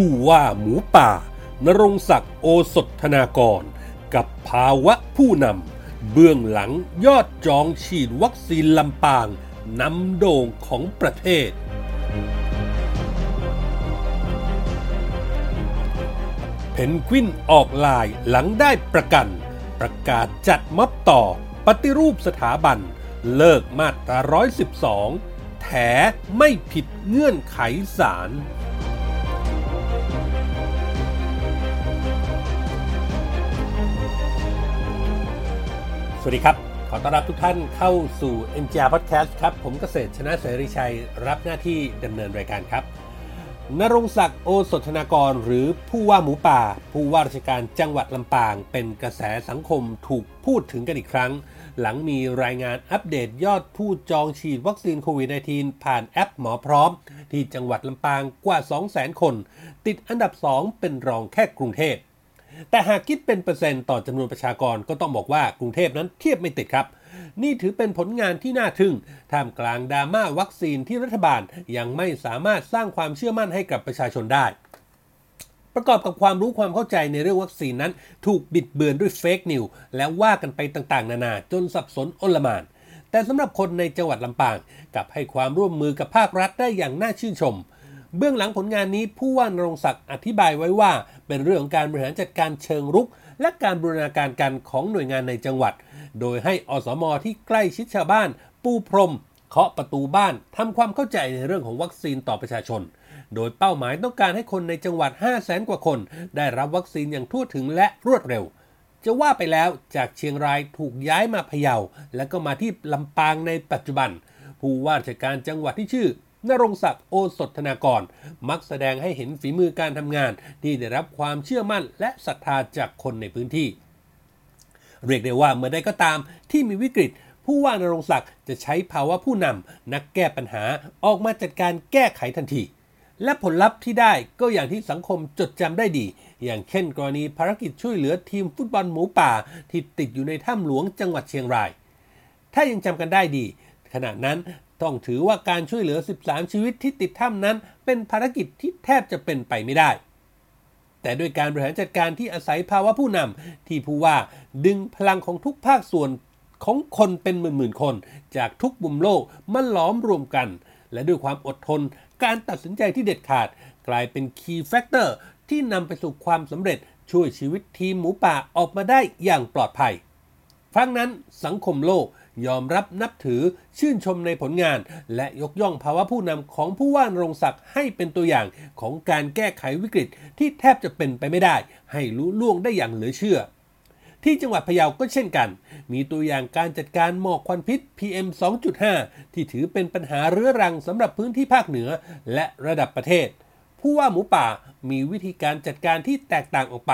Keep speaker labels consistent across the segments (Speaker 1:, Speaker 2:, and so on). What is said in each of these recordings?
Speaker 1: ผู้ว่าหมูป่านรงศักดิ์โอสถธนากร กับภาวะผู้นำเบื้องหลังยอดจองฉีดวัคซีนลำปางนำโด่งของประเทศ เพนกวินออกลายหลังได้ประกัน ประกาศจัดม็อบต่อ ปฏิรูปสถาบัน เลิกมาตรา112 แถไม่ผิดเงื่อนไขศาล วัสดีครับ ขอต้อนรับทุกท่านเข้าสู่ NGR Podcast ครับ ผมเกษตรชนะเสรีชัย รับหน้าที่ดำเนินรายการครับนรงศักดิ์โอสถนากร หรือผู้ว่าหมูป่า ผู้ว่าราชการจังหวัดลำปาง เป็นกระแสสังคมถูกพูดถึงกันอีกครั้ง หลังมีรายงานอัปเดตยอดผู้จองฉีดวัคซีนโควิด -19 ผ่านแอปหมอพร้อม ที่จังหวัดลำปางกว่า 200,000 คน ติดอันดับ 2 เป็นรองแค่กรุงเทพ แต่หากคิดเป็นเปอร์เซ็นต์ต่อจำนวนประชากรก็ต้องบอกว่ากรุงเทพนั้นเทียบไม่ติดครับ นี่ถือเป็นผลงานที่น่าทึ่ง ท่ามกลางดราม่าวัคซีนที่รัฐบาลยังไม่สามารถสร้างความเชื่อมั่นให้กับประชาชนได้ประกอบกับความรู้ความเข้าใจในเรื่องวัคซีนนั้น ถูกบิดเบือนด้วยเฟกนิวและว่ากันไปต่างๆ นานาจนสับสนโอลมาน แต่สำหรับคนในจังหวัดลำปางกลับให้ความร่วมมือกับภาครัฐได้อย่างน่าชื่นชม เบื้องหลังผลงานนี้ผู้ว่านรงศักดิ์อธิบายไว้ว่า เป็นเรื่องของการบริหารจัดการเชิงรุก และการบูรณาการกันของหน่วยงานในจังหวัด โดยให้อสมที่ใกล้ชิดชาวบ้าน ปูพรมเคาะประตูบ้านทำความเข้าใจในเรื่องของวัคซีนต่อประชาชน โดยเป้าหมายต้องการให้คนในจังหวัด 5 0 0แสนกว่าคน ได้รับวัคซีนอย่างทั่วถึงและรวดเร็ว จะว่าไปแล้วจากเชียงรายถูกย้ายมาพะเยา และก็มาที่ลำปางในปัจจุบัน ผู้ว่าราชการจังหวัดที่ชื่อ นรงศักดิ์โอสถธนากร มักแสดงให้เห็นฝีมือการทำงาน ที่ได้รับความเชื่อมั่นและศรัทธาจากคนในพื้นที่ เรียกได้ว่าเมื่อใดก็ตามที่มีวิกฤต ผู้ว่านรงศักดิ์จะใช้ภาวะผู้นำนักแก้ปัญหาออกมาจัดการแก้ไขทันทีและผลลัพธ์ที่ได้ก็อย่างที่สังคมจดจำได้ดี อย่างเช่นกรณีภารกิจช่วยเหลือทีมฟุตบอลหมูป่า ที่ติดอยู่ในถ้ำหลวงจังหวัดเชียงราย ถ้ายังจำกันได้ดี ขณะนั้น ต้องถือว่าการช่วยเหลือ 13 ชีวิตที่ติดถ้ำนั้น เป็นภารกิจที่แทบจะเป็นไปไม่ได้ แต่ด้วยการบริหารจัดการที่อาศัยภาวะผู้นำที่ผู้ว่าดึงพลังของทุกภาคส่วนของคนเป็นหมื่นๆคน จากทุกมุมโลกมาหลอมรวมกัน และด้วยความอดทน การตัดสินใจที่เด็ดขาด กลายเป็น key factor ที่นำไปสู่ความสำเร็จช่วยชีวิตทีมหมูป่าออกมาได้อย่างปลอดภัย ครั้งนั้นสังคมโลก ยอมรับนับถือชื่นชมในผลงาน และยกย่องภาวะผู้นำของผู้ว่านรงศักดิ์ให้เป็นตัวอย่างของการแก้ไขวิกฤตที่แทบจะเป็นไปไม่ได้ ให้รู้ล่วงได้อย่างเหลือเชื่อ ที่จังหวัดพะเยาก็เช่นกัน มีตัวอย่างการจัดการหมอกควันพิษ PM 2.5 ที่ถือเป็นปัญหาเรื้อรังสำหรับพื้นที่ภาคเหนือ และระดับประเทศ ผู้ว่าหมูป่ามีวิธีการจัดการที่แตกต่างออกไป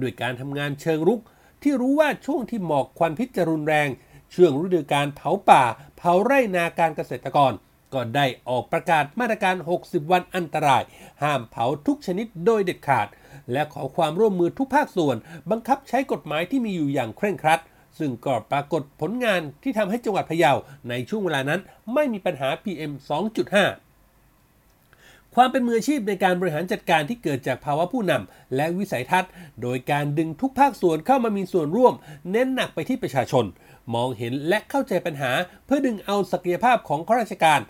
Speaker 1: ด้วยการทำงานเชิงรุกที่รู้ว่าช่วงที่หมอกควันพิษจะรุนแรง ช่วงฤดูการเผาป่า เผาไร่นาการเกษตรกร ก็ได้ออกประกาศมาตรการ 60 วันอันตราย ห้ามเผาทุกชนิดโดยเด็ดขาด และขอความร่วมมือทุกภาคส่วน บังคับใช้กฎหมายที่มีอยู่อย่างเคร่งครัด ซึ่งก็ปรากฏผลงานที่ทำให้จังหวัดพะเยาในช่วงเวลานั้นไม่มีปัญหา PM 2.5ความเป็นมืออาชีพในการบริหารจัดการที่เกิดจากภาวะผู้นำและวิสัยทัศน์ โดยการดึงทุกภาคส่วนเข้ามามีส่วนร่วม เน้นหนักไปที่ประชาชน มองเห็นและเข้าใจปัญหา เพื่อดึงเอาศักยภาพของข้าราชการ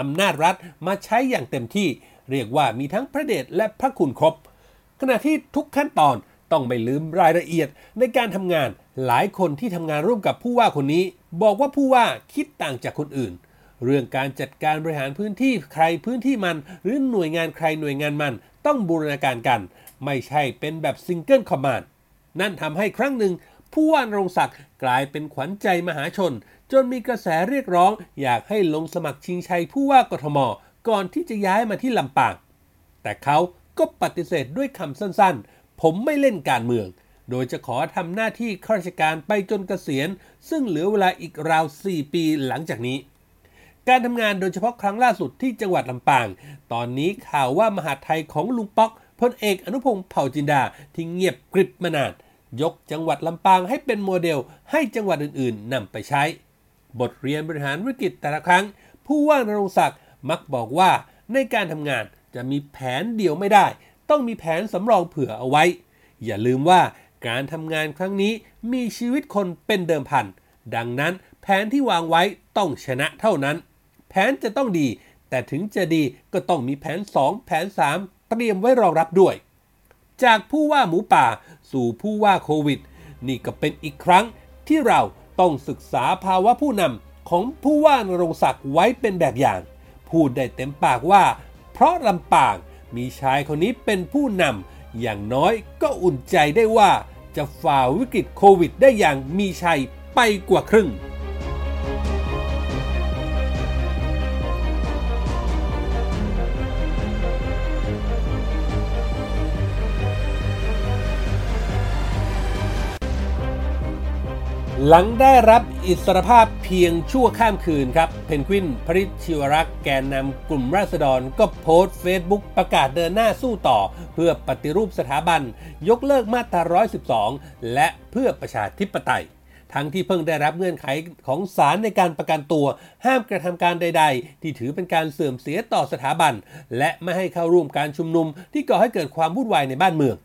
Speaker 1: อำนาจรัฐมาใช้อย่างเต็มที่ เรียกว่ามีทั้งพระเดชและพระคุณครบ ขณะที่ทุกขั้นตอนต้องไม่ลืมรายละเอียดในการทำงานหลายคนที่ทำงานร่วมกับผู้ว่าคนนี้ บอกว่าผู้ว่าคิดต่างจากคนอื่น เรื่องการจัดการบริหารพื้นที่ใครพื้นที่มัน หรือหน่วยงานใครหน่วยงานมัน ต้องบูรณาการกัน ไม่ใช่เป็นแบบ single commandนั่นทำให้ครั้งหนึ่ง ผู้ว่านรงศักดิ์กลายเป็นขวัญใจมหาชน จนมีกระแสเรียกร้อง อยากให้ลงสมัครชิงชัยผู้ว่ากทม ก่อนที่จะย้ายมาที่ลำปาง แต่เขาก็ปฏิเสธด้วยคำสั้นๆ ผมไม่เล่นการเมือง โดยจะขอทำหน้าที่ข้าราชการไปจนเกษียณ ซึ่งเหลือเวลาอีกราว 4 ปีหลังจากนี้การทำงานโดยเฉพาะครั้งล่าสุดที่จังหวัดลำปาง ตอนนี้ข่าวว่ามหาไทยของลุงป๊อกพลเอกอนุพงศ์เผ่าจินดาที่เงียบกริบมานาน ยกจังหวัดลำปางให้เป็นโมเดลให้จังหวัดอื่นๆนำไปใช้ บทเรียนบริหารวิกฤตแต่ละครั้ง ผู้ว่านรงศักดิ์มักบอกว่าในการทำงานจะมีแผนเดียวไม่ได้ ต้องมีแผนสำรองเผื่อเอาไว้ อย่าลืมว่าการทำงานครั้งนี้มีชีวิตคนเป็นเดิมพัน ดังนั้นแผนที่วางไว้ต้องชนะเท่านั้น แผนจะต้องดี แต่ถึงจะดีก็ต้องมีแผน 2 แผน 3 เตรียมไว้รองรับด้วย จากผู้ว่าหมูป่า สู่ผู้ว่าโควิด นี่ก็เป็นอีกครั้งที่เราต้องศึกษาภาวะผู้นำของผู้ว่านรงศักดิ์ไว้เป็นแบบอย่าง พูดได้เต็มปากว่า เพราะลำปางมีชายคนนี้เป็นผู้นำอย่างน้อยก็อุ่นใจได้ว่าจะฝ่าวิกฤตโควิดได้อย่างมีชัยไปกว่าครึ่ง หลังได้รับอิสรภาพเพียงชั่วข้ามคืนครับ เพนกวินพริษฐ์ ชิวารักษ์แกนนำกลุ่มราษฎรก็โพสต์เฟซบุ๊กประกาศเดินหน้าสู้ต่อ เพื่อปฏิรูปสถาบัน ยกเลิกมาตรา 112 และเพื่อประชาธิปไตย ทั้งที่เพิ่งได้รับเงื่อนไขของศาลในการประกันตัว ห้ามกระทำการใด ๆ ที่ถือเป็นการเสื่อมเสียต่อสถาบัน และไม่ให้เข้าร่วมการชุมนุมที่ก่อให้เกิดความวุ่นวายในบ้านเมือง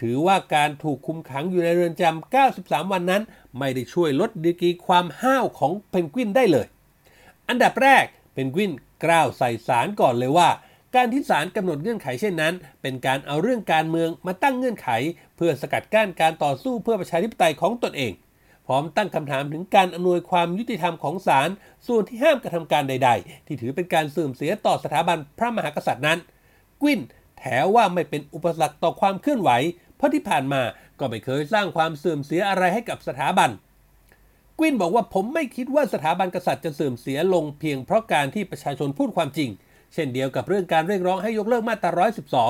Speaker 1: ถือว่าการถูกคุมขังอยู่ในเรือนจำ 93 วันนั้น ไม่ได้ช่วยลดดีกรีความห้าวของเพนกวินได้เลย อันดับแรกเพนกวินกล่าวใส่สารก่อนเลยว่า การที่ศาลกำหนดเงื่อนไขเช่นนั้น เป็นการเอาเรื่องการเมืองมาตั้งเงื่อนไข เพื่อสกัดกั้นการต่อสู้เพื่อประชาธิปไตยของตนเอง พร้อมตั้งคำถามถึงการอำนวยความยุติธรรมของศาลส่วนที่ห้ามกระทำการใด ๆ ที่ถือเป็นการเสื่อมเสียต่อสถาบันพระมหากษัตริย์นั้น กวินแถว่าไม่เป็นอุปสรรคต่อความเคลื่อนไหว เพราะที่ผ่านมาก็ไม่เคยสร้างความเสื่อมเสียอะไรให้กับสถาบันกวินบอกว่าผมไม่คิดว่าสถาบันกษัตริย์จะเสื่อมเสียลงเพียงเพราะการที่ประชาชนพูดความจริง เช่นเดียวกับเรื่องการเรียกร้องให้ยกเลิกมาตรา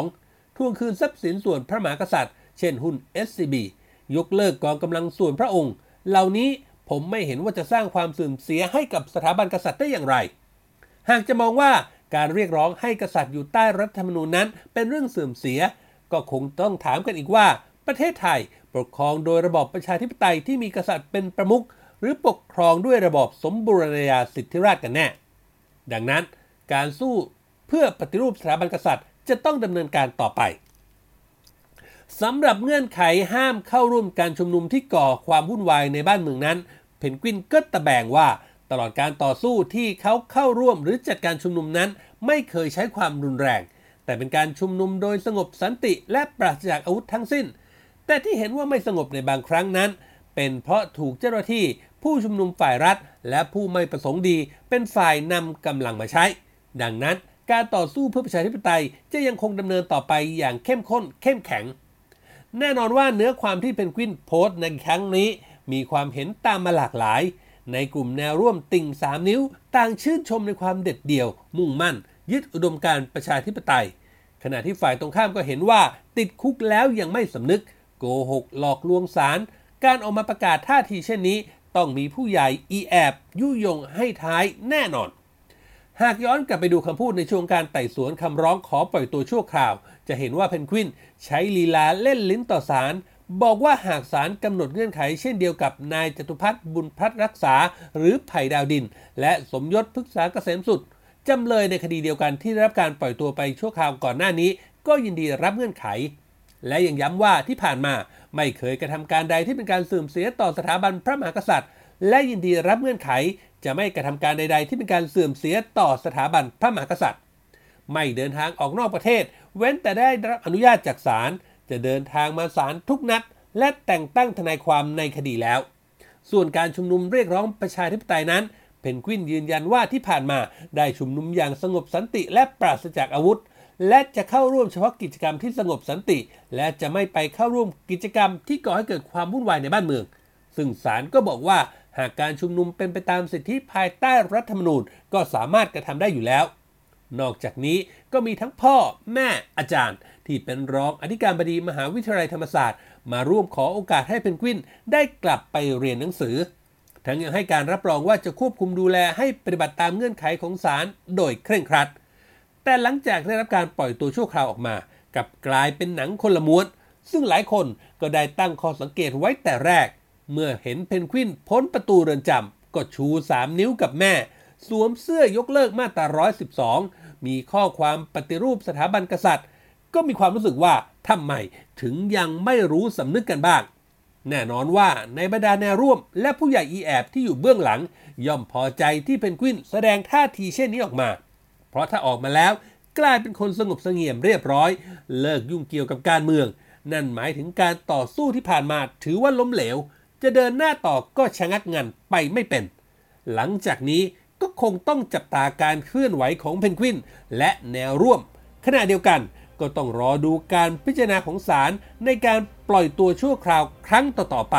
Speaker 1: 112 ทวงคืนทรัพย์สินส่วนพระมหากษัตริย์ เช่นหุ้น SCB ยกเลิกกองกำลังส่วนพระองค์ เหล่านี้ผมไม่เห็นว่าจะสร้างความเสื่อมเสียให้กับสถาบันกษัตริย์ได้อย่างไร หากจะมองว่าการเรียกร้องให้กษัตริย์อยู่ใต้รัฐธรรมนูญนั้น เป็นเรื่องเสื่อมเสีย ก็คงต้องถามกันอีกว่า ประเทศไทยปกครองโดยระบอบประชาธิปไตยที่มีกษัตริย์เป็นประมุขหรือปกครองด้วยระบอบสมบูรณาญาสิทธิราชกันแน่ ดังนั้นการสู้เพื่อปฏิรูปสถาบันกษัตริย์ จะต้องดำเนินการต่อไปสำหรับเงื่อนไขห้ามเข้าร่วมการชุมนุมที่ก่อความวุ่นวายในบ้านเมืองนั้น เพนกวินก็ตะแบงว่า ตลอดการต่อสู้ที่เขาเข้าร่วมหรือจัดการชุมนุมนั้น ไม่เคยใช้ความรุนแรง แต่เป็นการชุมนุมโดยสงบสันติและปราศจากอาวุธทั้งสิ้น แต่ที่เห็นว่าไม่สงบในบางครั้งนั้น เป็นเพราะถูกเจ้าหน้าที่ ผู้ชุมนุมฝ่ายรัฐ และผู้ไม่ประสงค์ดี เป็นฝ่ายนำกำลังมาใช้ ดังนั้นการต่อสู้เพื่อประชาธิปไตยจะยังคงดำเนินต่อไปอย่างเข้มข้น เข้มแข็ง แน่นอนว่าเนื้อความที่เพนกวินโพสต์ในครั้งนี้ มีความเห็นตามมาหลากหลาย ในกลุ่มแนวร่วมติ่ง 3 นิ้ว ต่างชื่นชมในความเด็ดเดี่ยว มุ่งมั่น ยึดอุดมการประชาธิปไตย ขณะที่ฝ่ายตรงข้ามก็เห็นว่า ติดคุกแล้วยังไม่สำนึก โกหกหลอกลวงศาลการออกมาประกาศท่าทีเช่นนี้ ต้องมีผู้ใหญ่อีแอบยุยงให้ท้ายแน่นอน หากย้อนกลับไปดูคำพูดในช่วงการไต่สวนคำร้องขอปล่อยตัวชั่วคราว จะเห็นว่าเพนกวินใช้ลีลาเล่นลิ้นต่อศาลบอกว่าหากศาลกำหนดเงื่อนไขเช่นเดียวกับนายจตุพัฒน์บุญพัฒรักษา หรือไผ่ดาวดิน และสมยศพฤกษาเกษมสุด จำเลยในคดีเดียวกันที่ได้รับการปล่อยตัวไปชั่วคราวก่อนหน้านี้ ก็ยินดีรับเงื่อนไข และยังย้ำว่าที่ผ่านมาไม่เคยกระทำการใดที่เป็นการเสื่อมเสียต่อสถาบันพระมหากษัตริย์ และยินดีรับเงื่อนไข จะไม่กระทำการใด ๆ ที่เป็นการเสื่อมเสียต่อสถาบันพระมหากษัตริย์ ไม่เดินทางออกนอกประเทศ เว้นแต่ได้รับอนุญาตจากศาลจะเดินทางมาศาลทุกนัด และแต่งตั้งทนายความในคดีแล้ว ส่วนการชุมนุมเรียกร้องประชาธิปไตยนั้น เพนกวินยืนยันว่าที่ผ่านมาได้ชุมนุมอย่างสงบสันติและปราศจากอาวุธ และจะเข้าร่วมเฉพาะกิจกรรมที่สงบสันติ และจะไม่ไปเข้าร่วมกิจกรรมที่ก่อให้เกิดความวุ่นวายในบ้านเมือง ซึ่งศาลก็บอกว่าหากการชุมนุมเป็นไปตามสิทธิภายใต้รัฐธรรมนูญก็สามารถกระทำได้อยู่แล้ว นอกจากนี้ก็มีทั้งพ่อแม่อาจารย์ ที่เป็นรองอธิการบดีมหาวิทยาลัยธรรมศาสตร์ มาร่วมขอโอกาสให้เพนกวินได้กลับไปเรียนหนังสือ ทั้งยังให้การรับรองว่าจะควบคุมดูแลให้ปฏิบัติตามเงื่อนไขของศาลโดยเคร่งครัด แต่หลังจากได้รับการปล่อยตัวชั่วคราวออกมา กับกลายเป็นหนังคนละม้วน ซึ่งหลายคนก็ได้ตั้งข้อสังเกตไว้แต่แรก เมื่อเห็นเพนกวินพ้นประตูเรือนจำก็ชู 3 นิ้วกับแม่ สวมเสื้อยกเลิกมาตรา 112 มีข้อความปฏิรูปสถาบันกษัตริย์ ก็มีความรู้สึกว่าทำไมถึงยังไม่รู้สำนึกกันบ้าง แน่นอนว่าในบรรดาแนวร่วม และผู้ใหญ่อีแอบที่อยู่เบื้องหลัง ย่อมพอใจที่เพนกวินแสดงท่าทีเช่นนี้ออกมา เพราะถ้าออกมาแล้วกลายเป็นคนสงบเสงี่ยมเรียบร้อย เลิกยุ่งเกี่ยวกับการเมือง นั่นหมายถึงการต่อสู้ที่ผ่านมาถือว่าล้มเหลว จะเดินหน้าต่อก็ชะงักงันไปไม่เป็น หลังจากนี้ก็คงต้องจับตาการเคลื่อนไหวของเพนกวิน และแนวร่วม ขณะเดียวกัน ก็ต้องรอดูการพิจารณาของศาลในการปล่อยตัวชั่วคราวครั้งต่อๆไป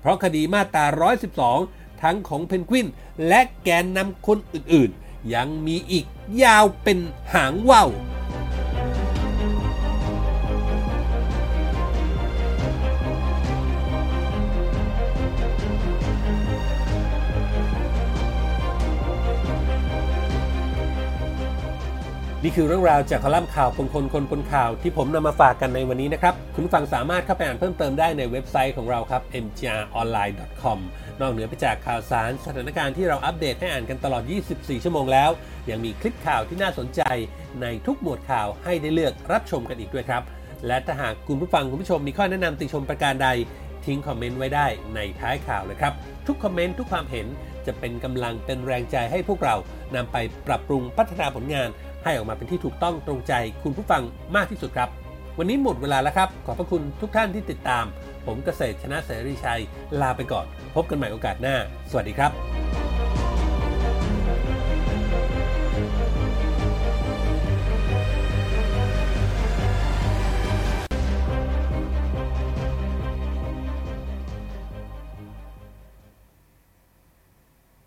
Speaker 1: เพราะคดีมาตรา 112 ทั้งของเพนกวิน และแกนนำคนอื่นๆ ยังมีอีกยาวเป็นหางว่าว นี่คือเรื่องราวจากคอลัมน์ข่าวคนคนคนคนข่าวที่ผมนำมาฝากกันในวันนี้นะครับ คุณผู้ฟังสามารถเข้าไปอ่านเพิ่มเติมได้ในเว็บไซต์ของเราครับ mgronline.com นอกเหนือไปจากข่าวสารสถานการณ์ที่เราอัปเดตให้อ่านกันตลอด 24 ชั่วโมงแล้ว ยังมีคลิปข่าวที่น่าสนใจในทุกหมวดข่าวให้ได้เลือกรับชมกันอีกด้วยครับ และถ้าหากคุณผู้ฟังคุณผู้ชมมีข้อแนะนำติชมประการใด ทิ้งคอมเมนต์ไว้ได้ในท้ายข่าวเลยครับทุกคอมเมนต์ทุกความเห็นจะเป็นกำลังเป็นแรงใจให้พวกเรานำไปปรับปรุงพัฒนาผลงาน ให้ออกมาเป็นที่ถูกต้องตรงใจคุณผู้ฟังมากที่สุดครับ วันนี้หมดเวลาแล้วครับ ขอบพระคุณทุกท่านที่ติดตาม ผมเกษตรชนะเสรีชัย ลาไปก่อน พบกันใหม่โอกาสหน้า สวัสดีครับ